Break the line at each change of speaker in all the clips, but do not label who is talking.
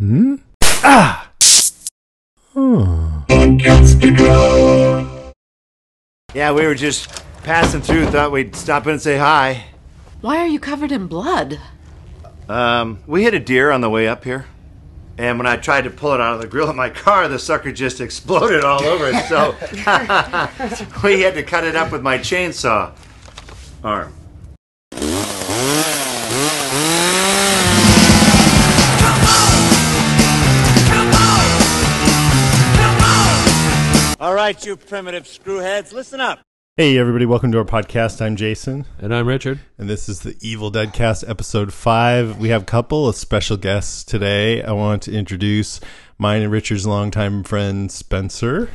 Hmm? Ah!
Yeah, we were just passing through. Thought we'd stop in and say hi.
Why are you covered in blood?
Um, we hit a deer on the way up here, and when I tried to pull it out of the grill of my car, the sucker just exploded all over it. So we had to cut it up with my chainsaw arm. Right, you primitive screwheads, listen up.
Hey, everybody, welcome to our podcast. I'm Jason,
And I'm Richard.
and this is the Evil Dead Cast, episode five. We have a couple of special guests today. I want to introduce mine and Richard's longtime friend, Spencer.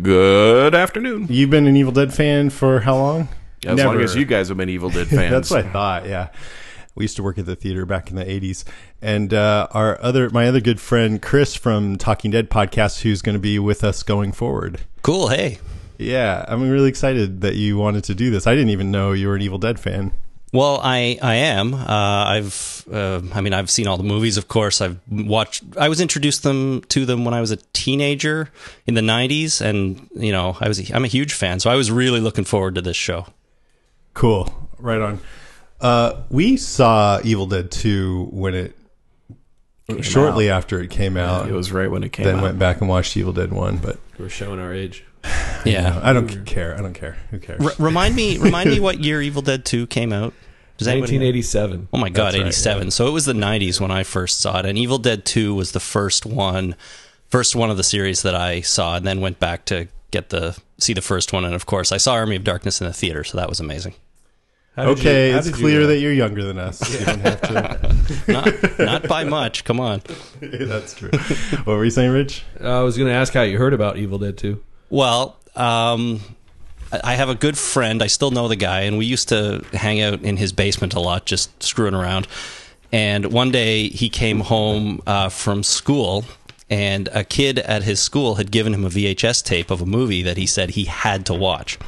Good afternoon.
You've been an Evil Dead fan for how long?
As long as you guys have been Evil Dead fans.
That's what I thought. Yeah, we used to work at the theater back in the '80s, and uh, our other, my other good friend Chris from Talking Dead podcast, who's going to be with us going forward.
Cool. Hey.
Yeah, I'm really excited that you wanted to do this. I didn't even know you were an Evil Dead fan.
Well, I I am. Uh, I've uh, I mean I've seen all the movies. Of course, I've watched. I was introduced them to them when I was a teenager in the '90s, and you know I was a, I'm a huge fan. So I was really looking forward to this show.
Cool. Right on. Uh, we saw Evil Dead 2 when it shortly after it came out.
It was right when it came
then
out.
Then went back and watched Evil Dead 1, but
We're showing our age.
Yeah.
I don't care. I don't care. Who cares?
R- remind me remind me what year Evil Dead 2 came out. Does
1987.
Oh my god,
That's right,
87. So it was the 90s when I first saw it and Evil Dead 2 was the first one first one of the series that I saw and then went back to get the see the first one and of course I saw Army of Darkness in the theater, so that was amazing.
How did
Okay,
you- how
it's
did you,
clear
uh,
that you're younger than us. You don't have to.
Not not by much. Come on.
That's true. What were you saying, Rich?
I was going to ask how you heard about Evil Dead 2.
Well, um, I I have a good friend. I still know the guy, and we used to hang out in his basement a lot, just screwing around. And one day he came home uh, from school, and a kid at his school had given him a VHS tape of a movie that he said he had to watch.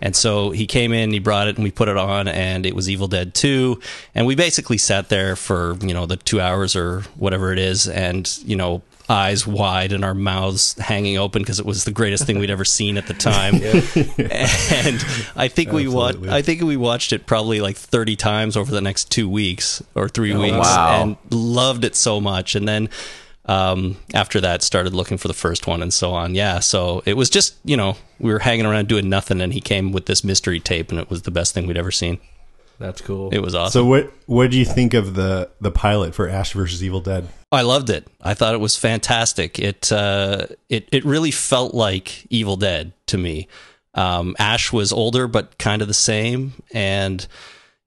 And so he came in, he brought it, and we put it on, and it was Evil Dead 2. And we basically sat there for, you know, the two hours or whatever it is, and, you know, eyes wide and our mouths hanging open because it was the greatest thing we'd ever seen at the time. and I think we watched, I think we watched it probably like 30 times over the next two weeks or three oh, weeks
wow.
and loved it so much. And then, um, after that started looking for the first one and so on. Yeah. So it was just, you know, we were hanging around doing nothing and he came with this mystery tape and it was the best thing we'd ever seen.
That's cool.
It was awesome.
So what what do you think of the the pilot for Ash versus Evil Dead?
I loved it. I thought it was fantastic. It uh, it it really felt like Evil Dead to me. Um, Ash was older, but kind of the same, and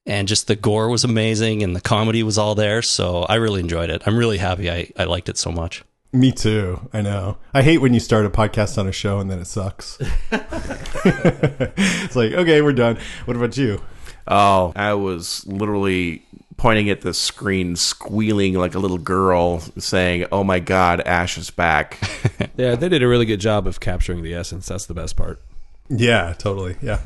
and just the gore was amazing, and the comedy was all there. So I really enjoyed it. I'm really happy. I, I liked it so much.
Me too. I know. I hate when you start a podcast on a show and then it sucks. it's like, okay, we're done. What about you?
Oh, I was literally pointing at the screen, squealing like a little girl, saying, "Oh my God, Ash is back!"
yeah, they did a really good job of capturing the essence. That's the best part.
Yeah, totally. Yeah.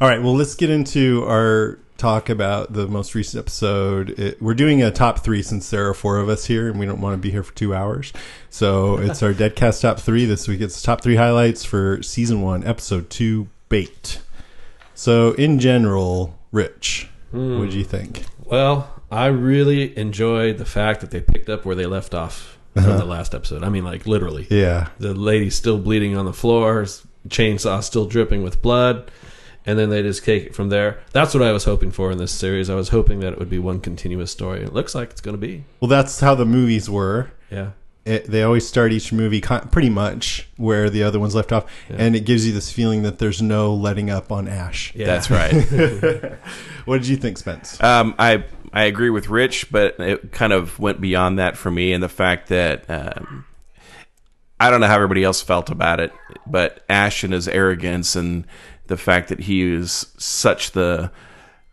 All right. Well, let's get into our talk about the most recent episode. It, we're doing a top three since there are four of us here and we don't want to be here for two hours. So it's our Deadcast top three. This week it's top three highlights for season one, episode two, Bait. So in general, Rich, hmm. what do you think?
Well, I really enjoyed the fact that they picked up where they left off from uh-huh. the last episode. I mean, like literally.
Yeah.
The lady's still bleeding on the floor, chainsaw still dripping with blood, and then they just take it from there. That's what I was hoping for in this series. I was hoping that it would be one continuous story. It looks like it's going to be.
Well, that's how the movies were.
Yeah.
it, they always start each movie pretty much where the other ones left off, and it gives you this feeling that there's no letting up on Ash.
Yeah.
That's right.
What did you think, Spence?
Um, I I agree with Rich, but it kind of went beyond that for me, and the fact that um, I don't know how everybody else felt about it, but Ash and his arrogance and the fact that he was such the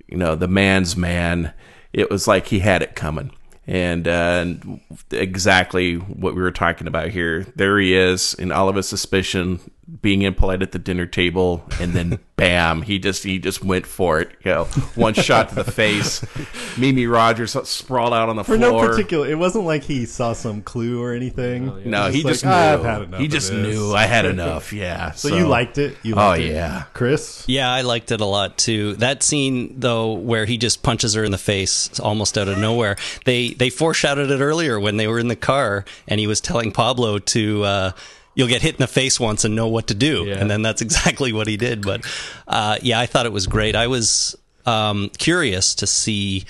you know the man's man, it was like he had it coming. And, uh, and exactly what we were talking about here. There he is in all of his suspicion, being impolite at the dinner table, and then bam, he just he just went for it. You know, one shot to the face. Mimi Rogers sprawled out on the
For
floor.
no particular, it wasn't like he saw some clue or anything.
Oh, No, he
like,
just
"Ah,
knew.
I've had enough
he just
this."
knew I had enough. Yeah.
So, you liked it? You
Oh,
liked it.
yeah.
Chris.
Yeah, I liked it a lot too. That scene though, where he just punches her in the face almost out of nowhere. They they foreshadowed it earlier when they were in the car, and he was telling Pablo to. Uh, You'll get hit in the face once and know what to do,
Yeah.
and then that's exactly what he did. But uh, yeah, I thought it was great. I was um, curious to see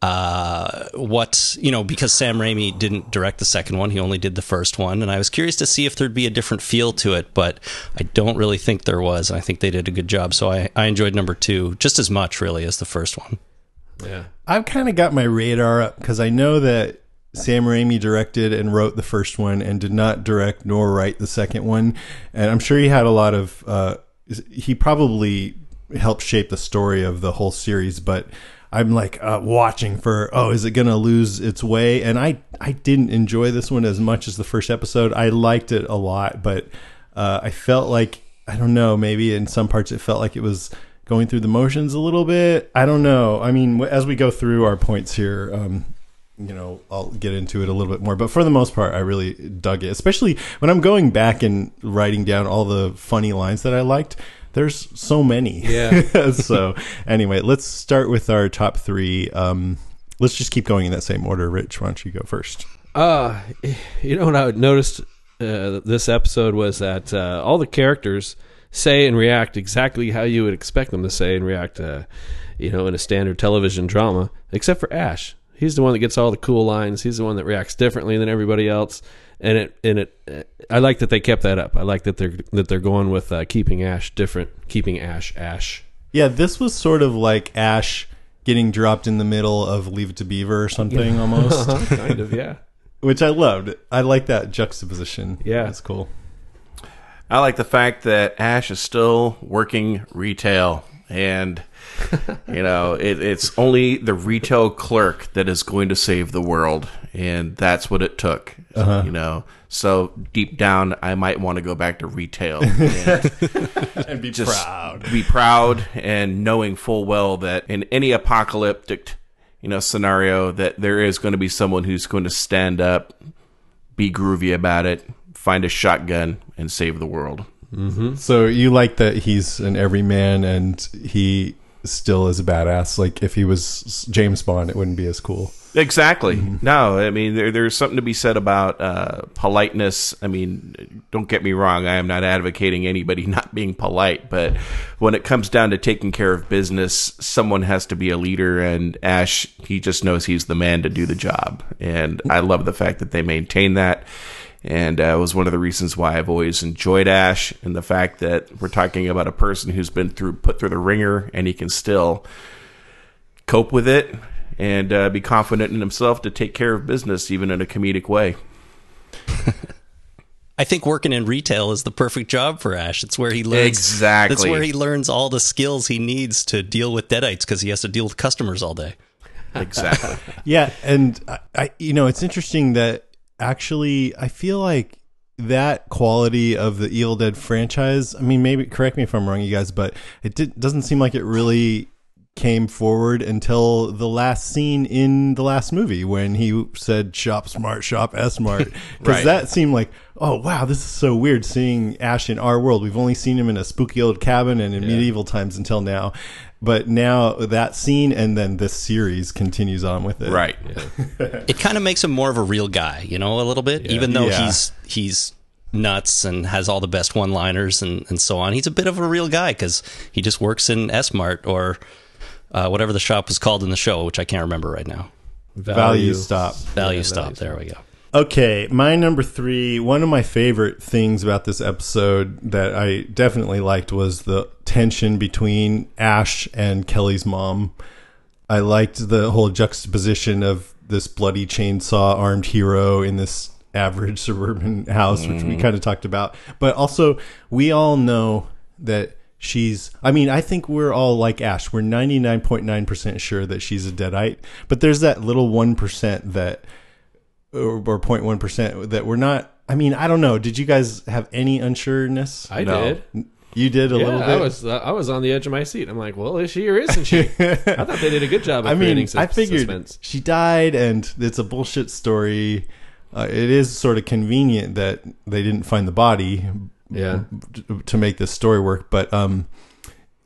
uh, what you know because Sam Raimi didn't direct the second one; he only did the first one, and I was curious to see if there'd be a different feel to it. But I don't really think there was. And I think they did a good job, so I, I enjoyed number two just as much, really, as the first one.
Yeah.
I've kind of got my radar up because I know that Sam Raimi directed and wrote the first one and did not direct nor write the second one. And I'm sure he had a lot of, uh, he probably helped shape the story of the whole series, but I'm like uh, watching for, oh, is it going to lose its way? And I, I didn't enjoy this one as much as the first episode. I liked it a lot, but uh, I felt like, I don't know, maybe in some parts it felt like it was going through the motions a little bit. I don't know. I mean, as we go through our points here, um, you know, I'll get into it a little bit more. But for the most part, I really dug it, especially when I'm going back and writing down all the funny lines that I liked. There's so many.
Yeah.
so anyway, let's start with our top three. Um, let's just keep going in that same order. Rich, why don't you go first?
Uh, you know what I noticed uh, this episode was that uh, all the characters say and react exactly how you would expect them to say and react, uh, you know, in a standard television drama, except for Ash. He's the one that gets all the cool lines. He's the one that reacts differently than everybody else, and it and it. I like that they kept that up. I like that they're that they're going with uh, keeping Ash different, keeping Ash Ash.
Yeah, this was sort of like Ash getting dropped in the middle of Leave It to Beaver or something almost,
kind of, yeah.
which I loved. I like that juxtaposition.
Yeah.
that's cool.
I like the fact that Ash is still working retail, and you know it, it's only the retail clerk that is going to save the world, and that's what it took. Uh-huh. You know, so deep down, I might want to go back to retail and
And be
just
proud.
be proud, and knowing full well that in any apocalyptic, you know, scenario, that there is going to be someone who's going to stand up, be groovy about it, find a shotgun, and save the world. Mm-hmm.
So you like that he's an everyman and he still is a badass. Like if he was James Bond, it wouldn't be as cool.
Exactly. No, I mean there, there's something to be said about uh, politeness. I mean, don't get me wrong. I am not advocating anybody not being polite, but when it comes down to taking care of business, someone has to be a leader. And Ash, he just knows he's the man to do the job, and I love the fact that they maintain that. And uh, was one of the reasons why I've always enjoyed Ash, and the fact that we're talking about a person who's been through put through the ringer, and he can still cope with it and uh, be confident in himself to take care of business even in a comedic way.
I think working in retail is the perfect job for Ash. It's where he learns
Exactly.
That's where he learns all the skills he needs to deal with deadites because he has to deal with customers all day.
Exactly.
Yeah, and I, I, you know, it's interesting that actually I feel like that quality of the Evil Dead franchise. I mean, maybe correct me if I'm wrong, you guys, but it did, doesn't seem like it really came forward until the last scene in the last movie when he said "shop smart, shop s smart," because
Right.
that seemed like, oh wow, this is so weird seeing Ash in our world. We've only seen him in a spooky old cabin and in medieval times until now. But now that scene and then this series continues on with it.
right.
It kind of makes him more of a real guy, you know, a little bit. Even though
Yeah.
he's he's nuts and has all the best one-liners and, and so on, he's a bit of a real guy because he just works in S Mart or uh, whatever the shop was called in the show, which I can't remember right now.
Value stop.
Value
Yeah,
Stop.
Value
There we go.
Okay, my number three. One of my favorite things about this episode that I definitely liked was the tension between Ash and Kelly's mom. I liked the whole juxtaposition of this bloody chainsaw armed hero in this average suburban house, which we mm. kind of talked about. But also, we all know that she's, I mean, I think we're all like Ash. We're 99.9% sure that she's a Deadite. But there's that little 1% that or, or 0.1% that we're not I mean, I don't know. Did you guys have any unsureness?
I
No.
did.
you did a
Yeah,
little bit.
I was uh, I was on the edge of my seat. I'm like, well, is she or isn't she? I thought they did a good job of
I mean,
creating sus-
I figured
suspense.
she died, and it's a bullshit story. Uh, it is sort of convenient that they didn't find the body,
Yeah.
to make this story work. But um,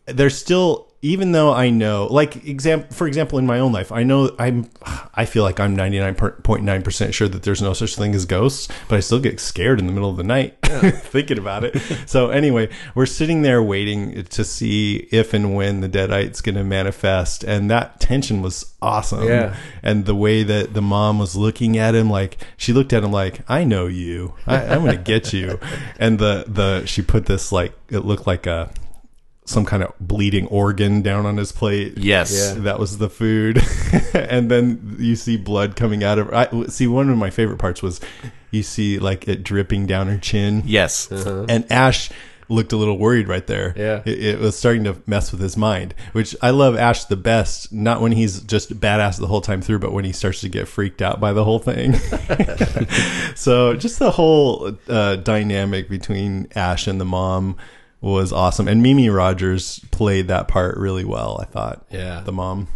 there's still, even though I know, like example, for example, in my own life, I know I'm, I feel like I'm 99.9 percent sure that there's no such thing as ghosts, but I still get scared in the middle of the night thinking about it. So anyway, we're sitting there waiting to see if and when the deadite's going to manifest, and that tension was awesome.
Yeah.
and the way that the mom was looking at him, like she looked at him like, "I know you. I, I'm going to get you." And the the she put this like it looked like a some kind of bleeding organ down on his plate.
Yes.
Yeah.
That was the food, and then you see blood coming out of. I see one of my favorite parts was you see like it dripping down her chin.
Yes.
And Ash looked a little worried right there.
Yeah.
It, it was starting to mess with his mind, which I love Ash the best, not when he's just badass the whole time through, but when he starts to get freaked out by the whole thing. so just the whole uh, dynamic between Ash and the mom was awesome. And Mimi Rogers played that part really well, I thought.
Yeah.
The mom.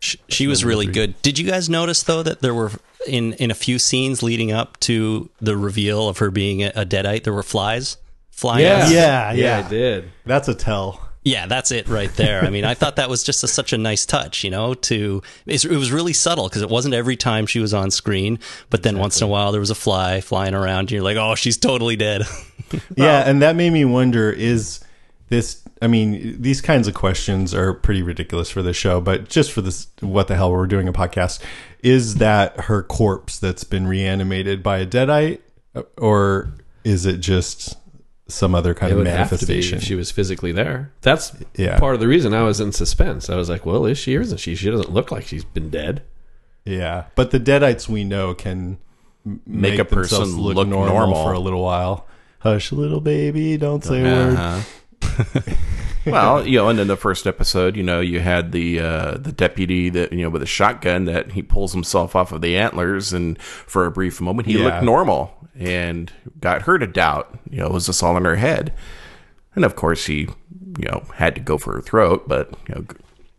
She, she was really good. Did you guys notice though that there were in in a few scenes leading up to the reveal of her being a, a deadite, there were flies flying.
Yeah.
Yeah,
yeah,
yeah.
I did.
That's a tell.
Yeah, that's it right there. I mean, I thought that was just a, such a nice touch, you know. To it's, it was really subtle because it wasn't every time she was on screen, but then once in a while there was a fly flying around, and you're like, oh, she's totally dead.
yeah, and that made me wonder is this I mean, these kinds of questions are pretty ridiculous for the show, but just for this what the hell we're doing a podcast, is that her corpse that's been reanimated by a deadite or is it just some other kind
It
of
would have to be
manifestation?
if she was physically there. That's
Yeah.
part of the reason I was in suspense. I was like, well, is she or isn't she? She doesn't look like she's been dead.
yeah, but the deadites we know can m-
Make a person
themselves
look normal.
for a little while. Hush, little baby, don't say a word.
Uh-huh. Well, you know, and in the first episode, you know, you had the uh, the deputy that you know with a shotgun that he pulls himself off of the antlers, and for a brief moment, he
Yeah.
looked normal and got her to doubt, you know, was this all in her head? And of course, he, you know, had to go for her throat, but you know,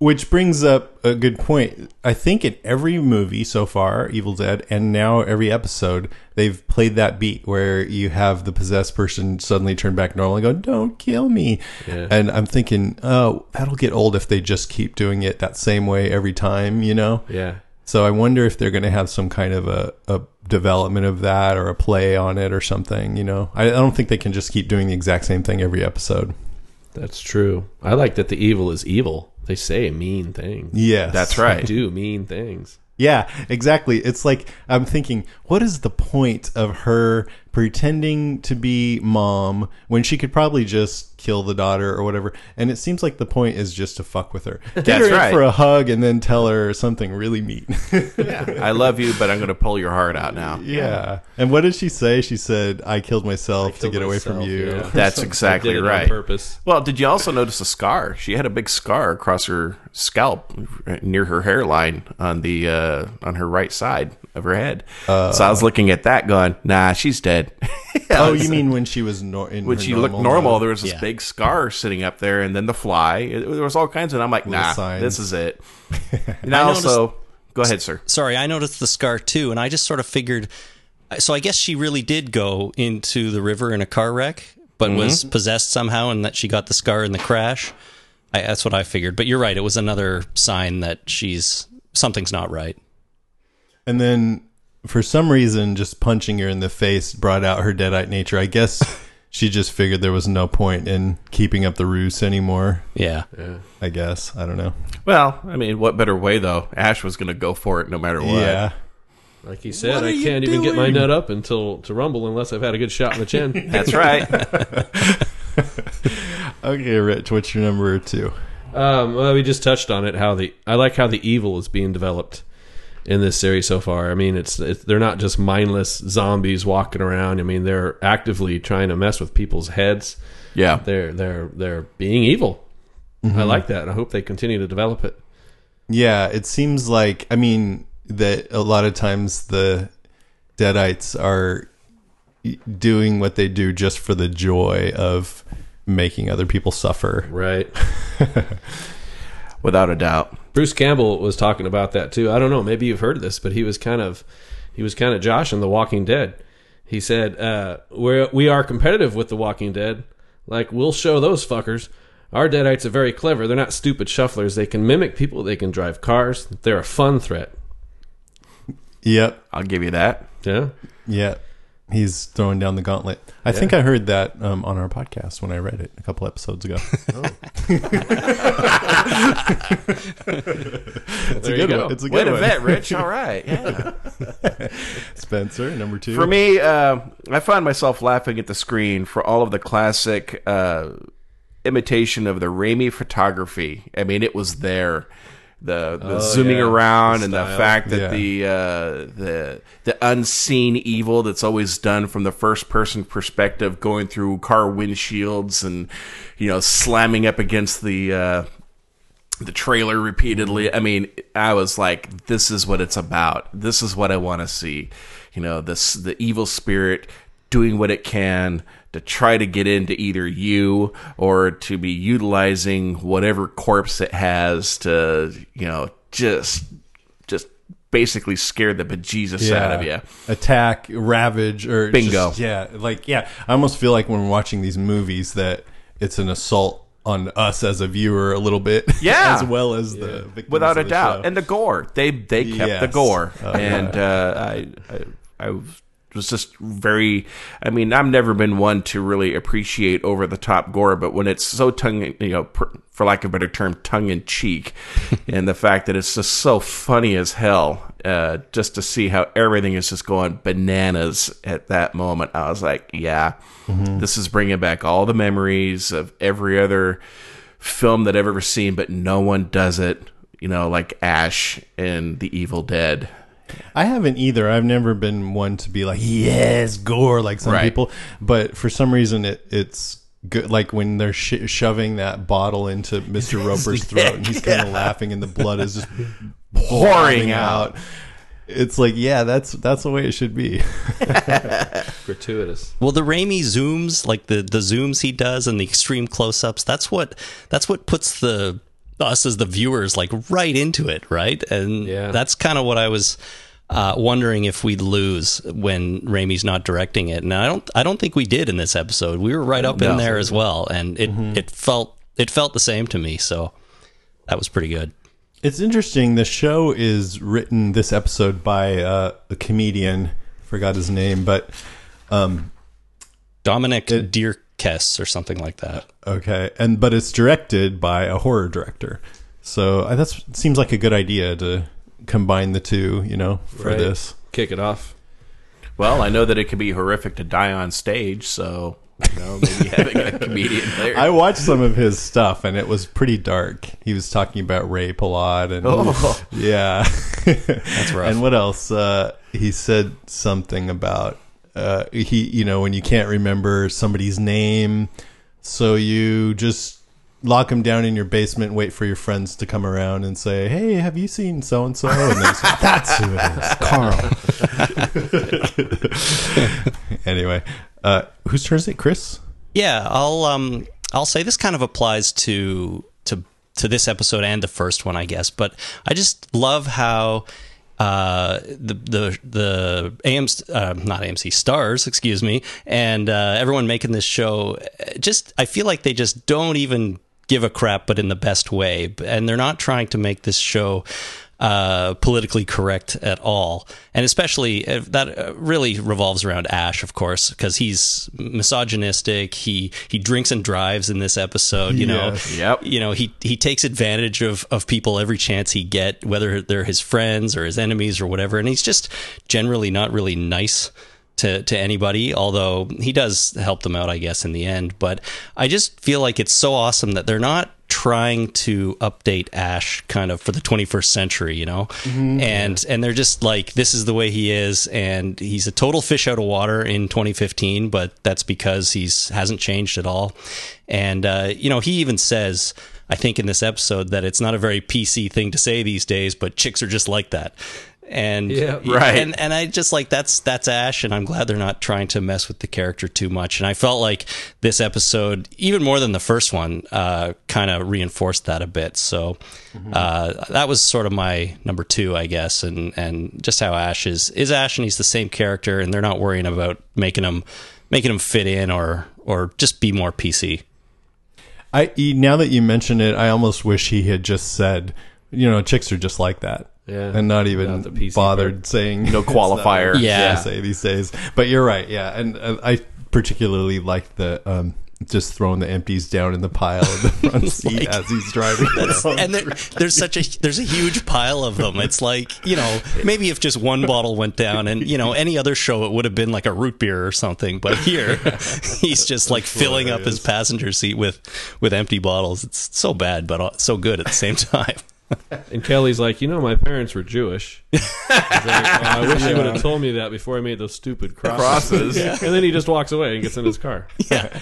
Which brings up a good point. I think in every movie so far, Evil Dead, and now every episode, they've played that beat where you have the possessed person suddenly turn back normal and go, "Don't kill me."
Yeah.
And I'm thinking, oh, that'll get old if they just keep doing it that same way every time, you know.
Yeah.
So I wonder if they're going to have some kind of a, a development of that or a play on it or something. You know, I, I don't think they can just keep doing the exact same thing every episode.
That's true. I like that the evil is evil. They say mean things.
Yes,
that's right.
They
right.
do mean things.
Yeah, exactly. It's like I'm thinking, what is the point of her pretending to be mom when she could probably just kill the daughter or whatever? And it seems like the point is just to fuck with her, get
That's
her in
right.
for a hug, and then tell her something really mean.
yeah, I love you, but I'm going to pull your heart out now.
yeah. And what did she say? She said, "I killed myself to
killed
get away from you."
yeah.
That's exactly right.
purpose.
Well, did you also notice a scar? She had a big scar across her scalp near her hairline on the uh, on her right side of her head. so I was looking at that, going, "Nah, she's dead."
Oh, you mean when she was nor- in
when
her
she looked normal,
mode?
there was this
Yeah.
big scar sitting up there, and then the fly. It, there was all kinds, of. I'm like,
Little
"Nah,
signs.
this is it." and
I
also, go ahead, sir.
Sorry, I noticed the scar too, and I just sort of figured. So I guess she really did go into the river in a car wreck, but mm-hmm. was possessed somehow, and that she got the scar in the crash. I, that's what I figured. But you're right; it was another sign that she's something's not right.
And then for some reason, just punching her in the face brought out her deadite nature. I guess she just figured there was no point in keeping up the ruse anymore.
Yeah.
I guess. I don't know.
Well, I mean, what better way though? Ash was going to go for it no matter what.
Yeah.
Like he said, I can't even get my nut up until to rumble unless I've had a good shot in the chin.
That's right.
Okay, Rich, what's your number two?
Um, well, we just touched on it. How the I like how the evil is being developed in this series so far. I mean, it's, it's they're not just mindless zombies walking around. I mean, they're actively trying to mess with people's heads.
yeah.
They're they're they're being evil. I mm-hmm. like that. and I hope they continue to develop it.
Yeah, it seems like I mean that a lot of times the deadites are doing what they do just for the joy of making other people suffer.
Right.
Without a doubt.
Bruce Campbell was talking about that too. I don't know. Maybe you've heard this, but he was kind of he was kind of Josh in The Walking Dead. He said, uh, "We we are competitive with The Walking Dead. Like we'll show those fuckers. Our Deadites are very clever. They're not stupid shufflers. They can mimic people. They can drive cars. They're a fun threat.
Yep.
I'll give you that.
Yeah.
Yeah. He's throwing down the gauntlet. I think I heard that um, on our podcast when I read it a couple episodes ago. it's
There
a good
go.
one. It's a
Way
good
to
one.
vet, Rich. All right. Yeah.
Spencer, number two.
For me, uh, I find myself laughing at the screen for all of the classic uh, imitation of the Raimi photography. I mean, it was there. The, the
Oh,
zooming
yeah.
around
The
and the fact that
Yeah.
the uh, the the unseen evil that's always done from the first person perspective, going through car windshields and you know slamming up against the uh, the trailer repeatedly. I mean, I was like, this is what it's about. This is what I want to see. You know, this the evil spirit doing what it can to try to get into either you or to be utilizing whatever corpse it has to, you know, just just basically scare the bejesus out of you.
Attack, ravage, or
Bingo.
just- yeah, like yeah. I almost feel like when we're watching these movies that it's an assault on us as a viewer a little bit,
Yeah.
as well as the victims
without
of
a
the
doubt.
show.
And the gore, they they kept the gore,
Oh,
and uh, I, I I was just very. I mean, I've never been one to really appreciate over the top gore, but when it's so tongue, you know, per, for lack of a better term, tongue in cheek, and the fact that it's just so funny as hell. Uh, just to see how everything is just going bananas at that moment, I was like, "Yeah, this is bringing back all the memories of every other film that I've ever seen, but no one does it, you know, like Ash and The Evil Dead.
I haven't either. I've never been one to be like, yes, gore, like some
Right.
people. But for some reason, it it's good. Like when they're sh- shoving that bottle into Mr. Roper's throat, and he's kind of laughing, and the blood is just pouring out. It's like, yeah, that's that's the way it should be.
Gratuitous.
Well, the Raimi zooms, like the the zooms he does and the extreme close ups, that's what that's what puts the us as the viewers like right into it, right? And
Yeah.
that's kind of what I was uh, wondering if we'd lose when Raimi's not directing it. And I don't I don't think we did in this episode. We were right up in there as well, and it it felt it felt the same to me. So that was pretty good.
It's interesting. The show is written this episode by uh, a comedian. Forgot his name, but
Dominic Dierkes or something like that.
okay, and but it's directed by a horror director. So uh, that seems like a good idea to combine the two. You know, for
Right.
this.
Kick it off.
Well, I know that it can be horrific to die on stage, so you know, maybe having a comedian there.
I watched some of his stuff and it was pretty dark. He was talking about rape a lot and
Oh.
yeah, that's
rough.
And what else? Uh, he said something about uh, he, you know, when you can't remember somebody's name, so you just lock him down in your basement, and wait for your friends to come around and say, "Hey, have you seen so and so?" And they say, "That's who it is, Carl." anyway, uh, whose turn is it, Chris?
Yeah, I'll um I'll say this kind of applies to to to this episode and the first one, I guess. But I just love how uh the the the AM uh, not AMC Starz, excuse me, and uh, everyone making this show just I feel like they just don't even give a crap, but in the best way, and they're not trying to make this show uh, politically correct at all. And especially uh, that uh, really revolves around Ash, of course, because he's misogynistic. He he drinks and drives in this episode. You know,
Yep.
you know he he takes advantage of of people every chance he get, whether they're his friends or his enemies or whatever. And he's just generally not really nice to to anybody. Although he does help them out, I guess, in the end. But I just feel like it's so awesome that they're not trying to update Ash kind of for the 21st century, you know, and and they're just like this is the way he is, and he's a total fish out of water in 2015, but that's because he's hasn't changed at all, and uh, you know he even says. I think in this episode that it's not a very PC thing to say these days, but chicks are just like that. And
Yeah.
Right.
and and I just like that's that's Ash, and I'm glad they're not trying to mess with the character too much. And I felt like this episode, even more than the first one, uh, kind of reinforced that a bit. So uh, that was sort of my number two, I guess, and and just how Ash is is Ash, and he's the same character, and they're not worrying about making him making him fit in or or just be more PC.
i now that you mention it, I almost wish he had just said, you know, chicks are just like that.
Yeah.
and not even
Without the PC
bothered
part.
saying
No
it's not
qualifier.
we're
Yeah.
to say these days. But you're right, yeah, and uh, I particularly like the um, just throwing the empties down in the pile in the front seat
Like-
as he's driving. down.
and there, there's such a there's a huge pile of them. It's like you know maybe if just one bottle went down, and you know any other show it would have been like a root beer or something. But here he's just like filling up his passenger seat with with empty bottles. It's so bad, but uh, so good at the same time.
And Kelly's like, you know, my parents were Jewish. Like, "Oh, I wish you would have told me that before I made those stupid crosses.
Crosses.
And then he just walks away and gets in his car.
Yeah,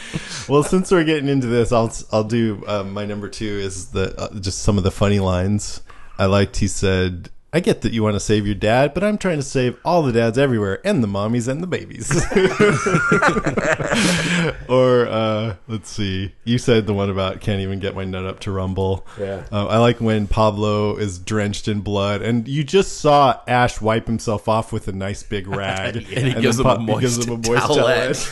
Well, since we're getting into this, I'll I'll do um, my number two is the uh, just some of the funny lines. I liked. He said, "I get that you want to save your dad, but I'm trying to save all the dads everywhere and the mommies and the babies." or uh, let's see, you said the one about can't even get my nut up to rumble.
Yeah.
Uh, I like when Pablo is drenched in blood, and you just saw Ash wipe himself off with a nice big rag,
And he
then
gives him
Pa-
a
he gives
moist
him a moist
towelette.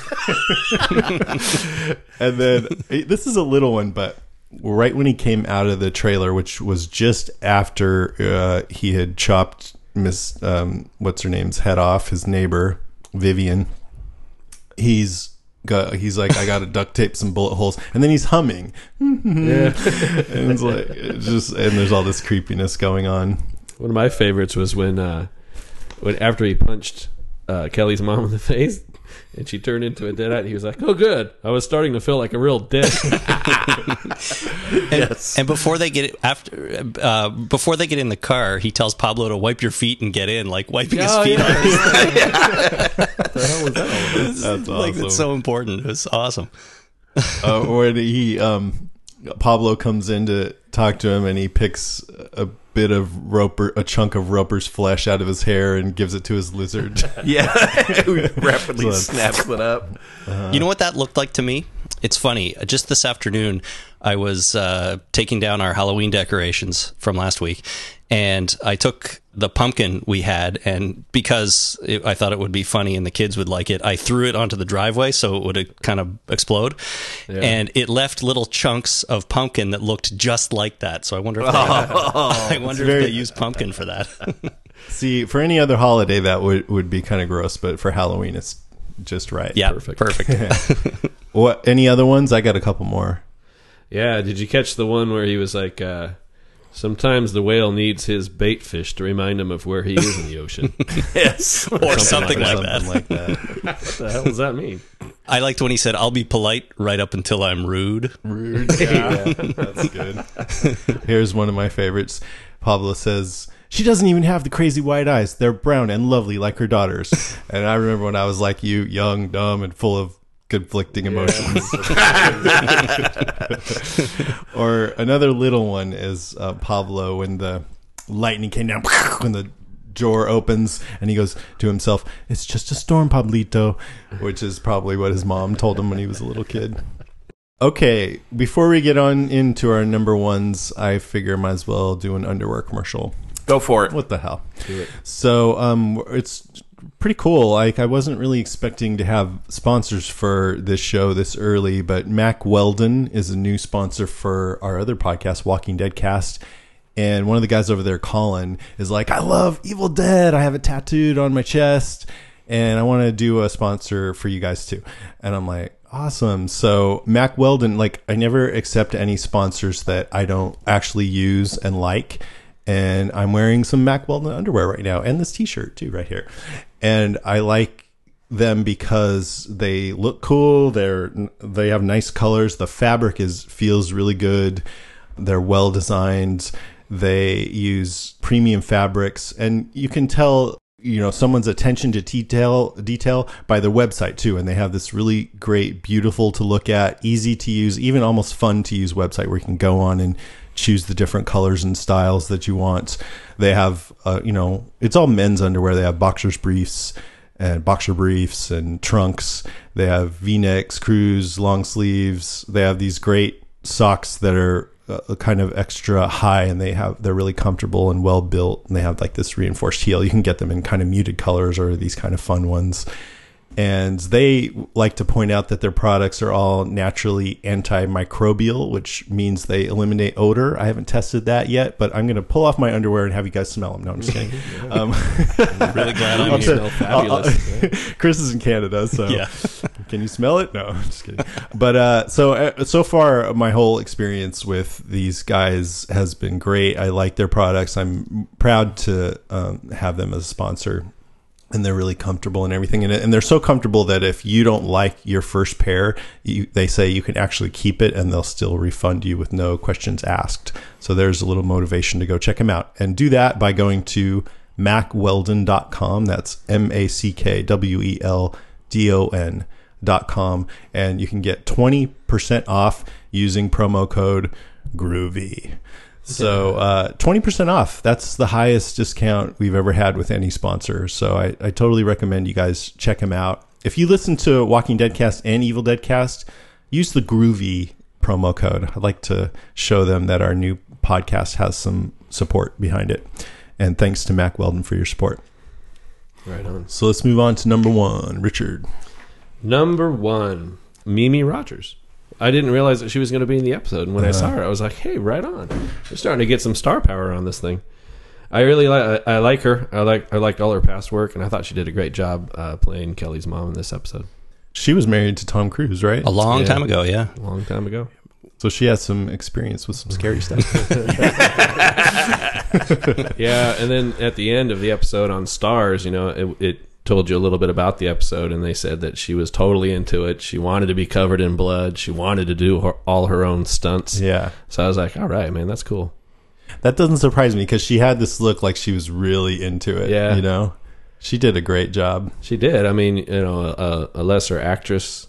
towelette. and then eh, this is a little one, but right when he came out of the trailer, which was just after uh, he had chopped Miss um, what's her name's head off, his neighbor Vivian. He's got he's like I got to duct tape some bullet holes, and then he's humming,
Yeah.
and it's like it's just and there's all this creepiness going on.
One of my favorites was when, uh, when after he punched uh, Kelly's mom in the face, and she turned into a deadite. He was like, "Oh, good. I was starting to feel like a real dick."
and, and before they get after uh, before they get in the car, he tells Pablo to wipe your feet and get in, like wiping his
Oh,
feet.
yeah.
on his
what the hell was that all about?
That's
like
awesome.
it's so important. It was awesome.
uh, when he um Pablo comes in to talk to him and he picks a bit of roper a chunk of roper's flesh out of his hair and gives it to his lizard.
Yeah, rapidly
So-
snaps it up.
You know what that looked like to me? It's funny. Just this afternoon, I was uh, taking down our Halloween decorations from last week, and I took the pumpkin we had, and because it, I thought it would be funny and the kids would like it, I threw it onto the driveway so it would uh, kind of explode, and it left little chunks of pumpkin that looked just like that. So I wonder if they, I wonder
very-
if they used pumpkin for that.
See, for any other holiday that would would be kind of gross, but for Halloween it's just right.
yeah,
Perfect.
perfect.
What any other ones? I got a couple more.
Yeah, did you catch the one where he was like, uh, sometimes the whale needs his bait fish to remind him of where he is in the ocean?
Yes.
or something like that.
Something like that.
what the hell does that mean?
I liked when he said, "I'll be polite right up until I'm rude."
Rude. Yeah, that's good. Here's one of my favorites. Pablo says, She doesn't even have the crazy white eyes. They're brown and lovely like her daughters. and I remember when I was like you, young, dumb, and full of conflicting emotions. or another little one is uh, Pablo when the lightning came down, when the door opens, and he goes to himself, It's just a storm, Pablito, which is probably what his mom told him when he was a little kid. Okay, before we get on into our number ones, I figure I might as well do an underwear commercial.
Go for it.
What the hell? Do it. So, um, it's pretty cool. Like, I wasn't really expecting to have sponsors for this show this early, but Mack Weldon is a new sponsor for our other podcast, Walking Dead Cast. And one of the guys over there, Colin, is like, I love Evil Dead. I have it tattooed on my chest, and I want to do a sponsor for you guys too. And I'm like, awesome. So Mack Weldon, like, I never accept any sponsors that I don't actually use and like. And I'm wearing some Mack Weldon underwear right now, and this T-shirt too, right here. And I like them because they look cool. They're they have nice colors. The fabric is feels really good. They're well designed. They use premium fabrics, and you can tell you know someone's attention to detail detail by their website too. And they have this really great, beautiful to look at, easy to use, even almost fun to use website where you can go on and choose the different colors and styles that you want. They have, uh, you know, it's all men's underwear. They have boxers briefs and boxer briefs and trunks. They have V-necks, crews, long sleeves. They have these great socks that are uh, kind of extra high and they have they're really comfortable and well built and they have like this reinforced heel. You can get them in kind of muted colors or these kind of fun ones and they like to point out that their products are all naturally antimicrobial, which means they eliminate odor. I haven't tested that yet, but I'm going to pull off my underwear and have you guys smell them. No, I'm just kidding. um,
I'm really glad I'm here.
tell-
fabulous.
I'll- Chris is in Canada, so
Yeah.
can you smell it? No, I'm just kidding. But uh, so uh, so far, my whole experience with these guys has been great. I like their products. I'm proud to um, have them as a sponsor. And they're really comfortable and everything in it. And they're so comfortable that if you don't like your first pair, you, they say you can actually keep it and they'll still refund you with no questions asked. So there's a little motivation to go check them out. And do that by going to mackweldon.com. That's M A C K W E L D O N dot com. And you can get 20% off using promo code GROOVY. So uh, 20% off. That's the highest discount we've ever had with any sponsor. So I, I totally recommend you guys check them out. If you listen to Walking Dead Cast and Evil Dead Cast, use the Groovy promo code. I'd like to show them that our new podcast has some support behind it. And thanks to Mack Weldon for your support.
Right on.
So let's move on to number one, Richard.
Number one, Mimi Rogers. I didn't realize that she was going to be in the episode, and when I saw her, I was like, "Hey, right on! We're starting to get some star power on this thing." I really like. I, I like her. I like. I liked all her past work, and I thought she did a great job uh, playing Kelly's mom in this episode.
She was married to Tom Cruise, right?
A long
Yeah.
time ago, yeah.
A long time ago.
So she has some experience with some scary stuff.
Yeah, and then at the end of the episode on Starz, you know, it, it told you a little bit about the episode, and they said that she was totally into it. She wanted to be covered in blood. She wanted to do her, all her own stunts.
yeah.
So I was like, all right, man, that's cool.
That doesn't surprise me because she had this look like she was really into it.
Yeah.
You know? She did a great job.
She did. I mean, you know, a, a lesser actress,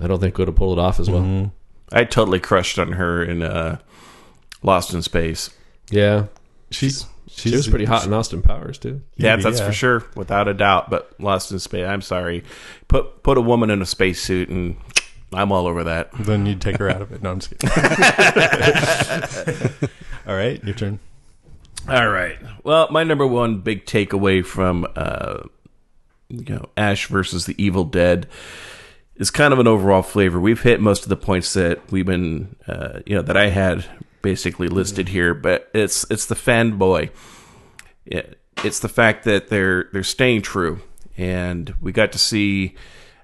I don't think would have pulled it off as well.
Mm-hmm.
I totally crushed on her in uh, Lost in Space.
Yeah,
She's, she's
she was pretty hot in Austin Powers too.
Yeah, that's
yeah.
for sure, without a doubt. But Lost in Space, I'm sorry. Put put a woman in a spacesuit, and I'm all over that.
Then you'd take her out of it. No, I'm just kidding. All right, your turn.
All right. Well, my number one big takeaway from uh, you know Ash versus the Evil Dead is kind of an overall flavor. We've hit most of the points that we've been uh, you know that I had basically listed here, but it's it's the fanboy. It, it's the fact that they're they're staying true, and we got to see.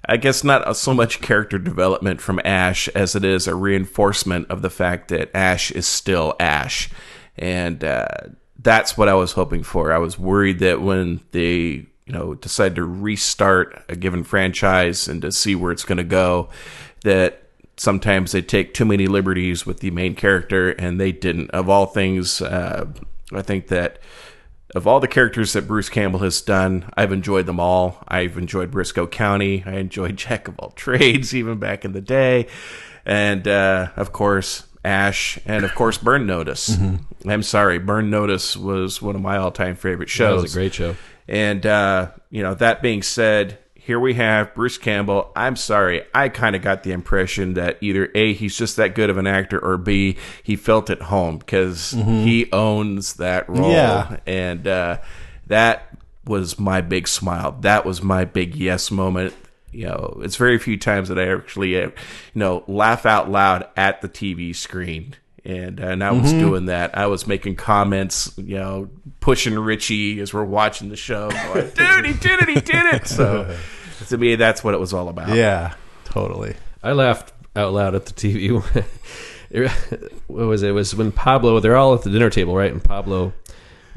I guess not so much character development from Ash as it is a reinforcement of the fact that Ash is still Ash, and uh, that's what I was hoping for. I was worried that when they you know decide to restart a given franchise and to see where it's going to go, that sometimes they take too many liberties with the main character, and they didn't. Of all things, uh, I think that of all the characters that Bruce Campbell has done, I've enjoyed them all. I've enjoyed Brisco County. I enjoyed Jack of all trades, even back in the day, and uh, of course Ash, and of course Burn Notice. I'm sorry, Burn Notice was one of my all-time favorite
That
shows.
was a great show.
And uh, you know, that being said, here we have Bruce Campbell. I'm sorry, I kind of got the impression that either A, he's just that good of an actor, or B, he felt at home because he owns that role.
Yeah.
And uh, that was my big smile. That was my big yes moment. You know, it's very few times that I actually, uh, you know, laugh out loud at the TV screen. And, uh, and I was doing that. I was making comments, you know, pushing Richie as we're watching the show. Going, Dude, he did it! He did it! So to me, that's what it was all about.
Yeah, totally.
I laughed out loud at the TV. what was it? It was when Pablo. They're all at the dinner table, right? And Pablo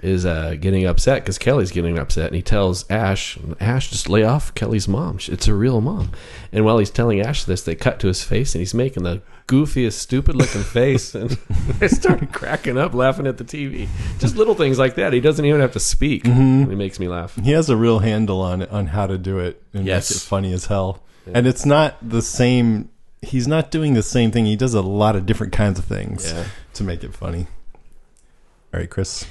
is uh, getting upset because Kelly's getting upset, and he tells Ash, "Ash, just lay off Kelly's mom. It's a real mom." And while he's telling Ash this, they cut to his face, and he's making the goofiest, stupid-looking face, and I started cracking up, laughing at the TV. Just little things like that. He doesn't even have to speak.
Mm-hmm.
It makes me laugh.
He has a real handle on on how to do it and
Yes.
make it funny as hell. And it's not the same. He's not doing the same thing. He does a lot of different kinds of things.
Yeah.
to make it funny. All right, Chris.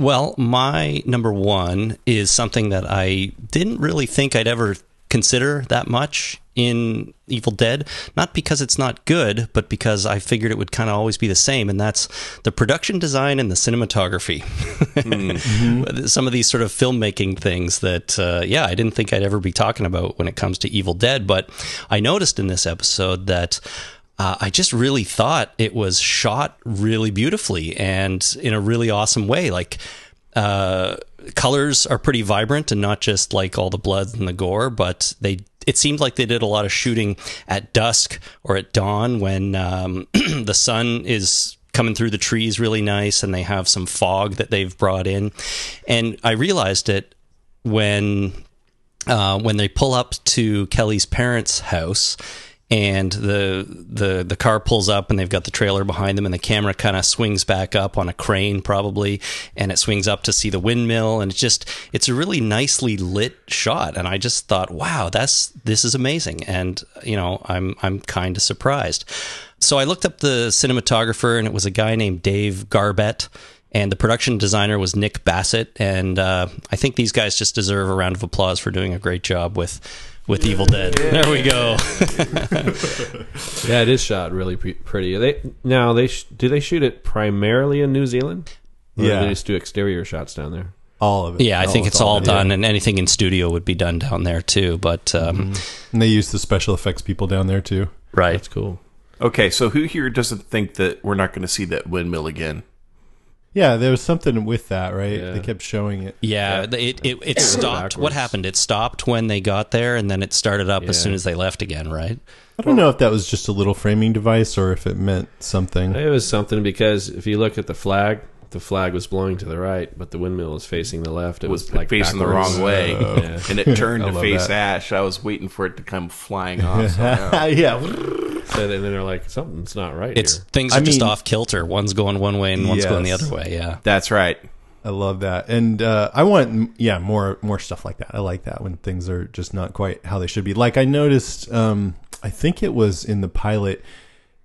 Well, my number one is something that I didn't really think I'd ever consider that much in Evil Dead. Not because it's not good, but because I figured it would kind of always be the same, and that's the production design and the cinematography. Some of these sort of filmmaking things that, uh, yeah, I didn't think I'd ever be talking about when it comes to Evil Dead, but I noticed in this episode that. Uh, I just really thought it was shot really beautifully and in a really awesome way. Like, uh, colors are pretty vibrant and not just like all the blood and the gore, but they it seemed like they did a lot of shooting at dusk or at dawn when um, the sun is coming through the trees really nice and they have some fog that they've brought in. And I realized it when uh, when they pull up to Kelly's parents' house and the the the car pulls up and they've got the trailer behind them and the camera kind of swings back up on a crane probably and it swings up to see the windmill and it's just it's a really nicely lit shot and I just thought wow that's this is amazing and you know I'm I'm kind of surprised. So I looked up the cinematographer and it was a guy named Dave Garbett and the production designer was Nick Bassett and uh, I think these guys just deserve a round of applause for doing a great job with with Evil Dead. There we go.
Yeah, it is shot really pre- pretty. They now they sh- do they shoot it primarily in New Zealand? Or
Yeah.
do they just do exterior shots down there.
All of it.
Yeah, I think
it's
it's all
done.
done, and anything in studio would be done down there too. But um,
And they use the special effects people down there too.
right,
That's cool.
Okay, so who here doesn't think that we're not going to see that windmill again?
Yeah, there was something with that, right?
Yeah.
They kept showing it.
yeah, it it, it, it stopped. What happened? It stopped when they got there, and then it started up as soon as they left again. Right?
I don't know if that was just a little framing device or if it meant something.
It was something because if you look at the flag, the flag was blowing to the right, but the windmill was facing the left. It
was
was, like
facing
backwards.
the wrong way,
Yeah.
and it turned to face
that.
Ash. I was waiting for it to come flying off. somehow.
yeah.
So then they're like, something's not right
It's
here.
things
I
are just
mean-
off kilter. One's going one way and one's going the other way. Yeah.
That's right.
I love that, and uh, I want yeah more more stuff like that. I like that when things are just not quite how they should be. Like I noticed, um, I think it was in the pilot,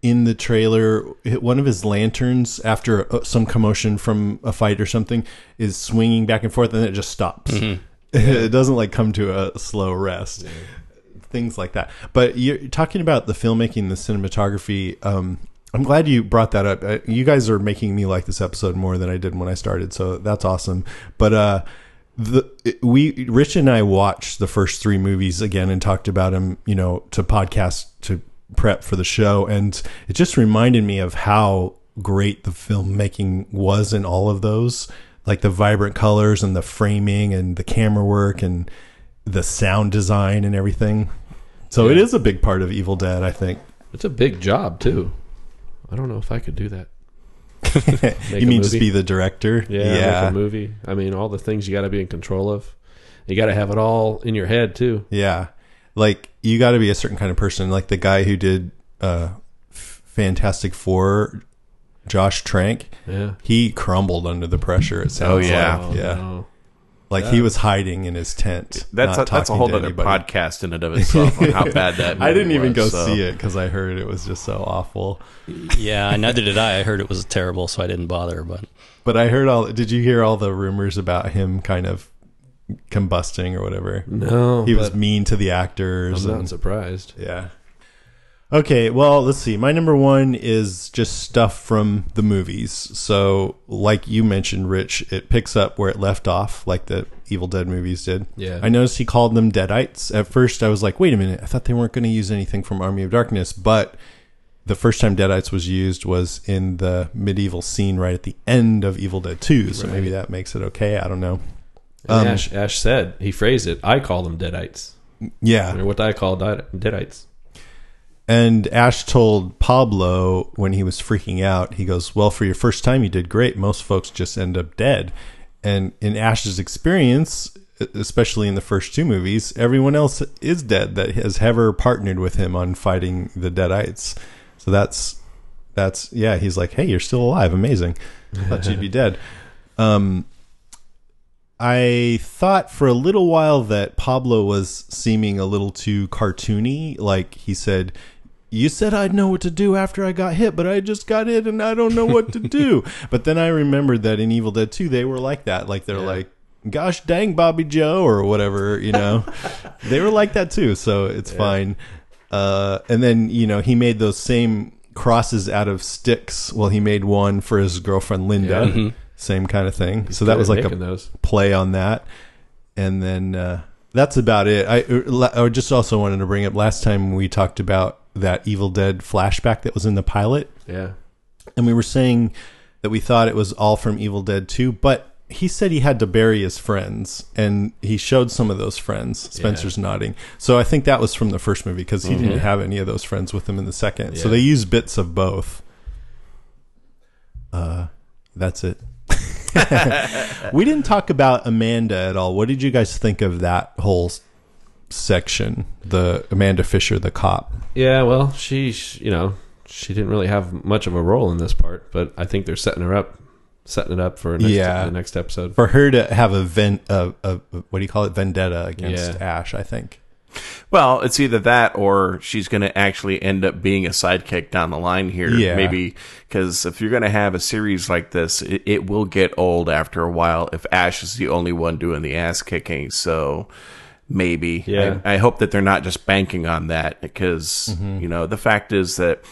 in the trailer, one of his lanterns after uh, some commotion from a fight or something is swinging back and forth, and it just stops. it doesn't like come to a slow rest. Things like that. But you're talking about the filmmaking, the cinematography. Um, I'm glad you brought that up. Uh, you guys are making me like this episode more than I did when I started, so that's awesome. But uh, the we Rich and I watched the first three movies again and talked about them, you know, to podcast to prep for the show, and it just reminded me of how great the filmmaking was in all of those, like the vibrant colors and the framing and the camera work and the sound design and everything. So it is a big part of Evil Dead, I think.
It's a big job too. I don't know if I could do that.
you mean just be the director?
Yeah, make a movie. I mean, all the things you got to be in control of. You got to have it all in your head too.
Yeah. Like you got to be a certain kind of person. Like the guy who did uh, F- Fantastic Four, Josh Trank.
Yeah.
He crumbled under the pressure. It sounds
Oh, yeah.
like. yeah.
no.
Like he was hiding in his tent.
That's
not
a, that's a whole other
anybody.
podcast in and of itself on how bad that.
I didn't
movie
even go
so.
see it because I heard it was just so awful.
Yeah, neither did I. I heard it was terrible, so I didn't bother. But
But I heard all. Did you hear all the rumors about him kind of combusting or whatever?
No,
He was mean to the actors.
I'm not
and-
surprised.
Yeah. Okay, well, let's see. My number one is just stuff from the movies. So, like you mentioned, Rich, it picks up where it left off, like the Evil Dead movies did.
Yeah.
I noticed he called them Deadites. At first, I was like, wait a minute. I thought they weren't going to use anything from Army of Darkness. But the first time Deadites was used was in the medieval scene right at the end of Evil Dead 2. So maybe that makes it okay. I don't know. Um,
Ash, Ash said he phrased it. I call them deadites.
Yeah.
Or what I call deadites.
And Ash told Pablo when he was freaking out, he goes, Well, for your first time, you did great. Most folks just end up dead. And in Ash's experience, especially in the first two movies, everyone else is dead that has ever partnered with him on fighting the Deadites. So that's, that's, yeah, he's like, Hey, you're still alive. Amazing. Thought you'd be dead. Um, I thought for a little while that Pablo was seeming a little too cartoony. Like he said, you said I'd know what to do after I got hit, but I just got hit and I don't know what to do. but then I remembered that in Evil Dead 2, they were like that. Like they're like, gosh dang, Bobby Joe, or whatever, you know. they were like that too, so it's fine. Uh, and then, you know, he made those same crosses out of sticks. Well, he made one for his girlfriend Linda. Same kind of thing. so that was like a
those.
play on that. And then uh, that's about it. I, I just also wanted to bring up last time we talked about that Evil Dead flashback that was in the pilot.
Yeah.
And we were saying that we thought it was all from Evil Dead 2, but he said he had to bury his friends, and he showed some of those friends. Spencer's nodding. So I think that was from the first movie because he didn't have any of those friends with him in the second. So they used bits of both. Uh, that's it. we didn't talk about Amanda at all. What did you guys think of that whole section? The Amanda Fisher, the cop.
Yeah, well, she, you know, she didn't really have much of a role in this part, but I think they're setting her up, setting it up for next,
Yeah.
the next episode.
For her to have a, vent, a, a what do you call it vendetta against
Yeah.
Ash, I think.
Well, it's either that or she's going to actually end up being a sidekick down the line here.
Yeah.
Maybe because if you're going to have a series like this, it, it will get old after a while if Ash is the only one doing the ass kicking. So maybe.
Yeah.
I, I hope that they're not just banking on that because, mm-hmm. you know, the fact is that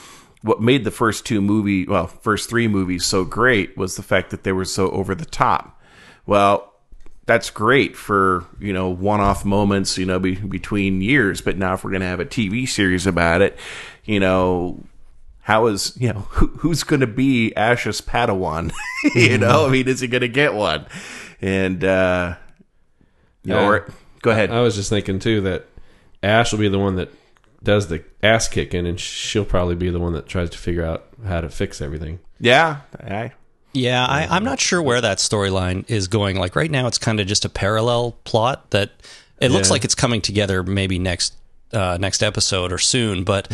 what made the first two movie, well, first three movies so great was the fact that they were so over the top. Well, that's great for you know one-off moments you know be, between years. But now if we're going to have a tv series about it you know how is you know who, who's going to be ash's padawan? You know i mean is he going to get one? And uh you know,
Yeah.
or, go ahead.
I was just thinking too that Ash will be the one that does the ass kicking, and she'll probably be the one that tries to figure out how to fix everything.
yeah I,
Yeah, I, I'm not sure where that storyline is going. Like right now, it's kind of just a parallel plot that it looks
Yeah.
like it's coming together maybe next uh, next episode or soon. But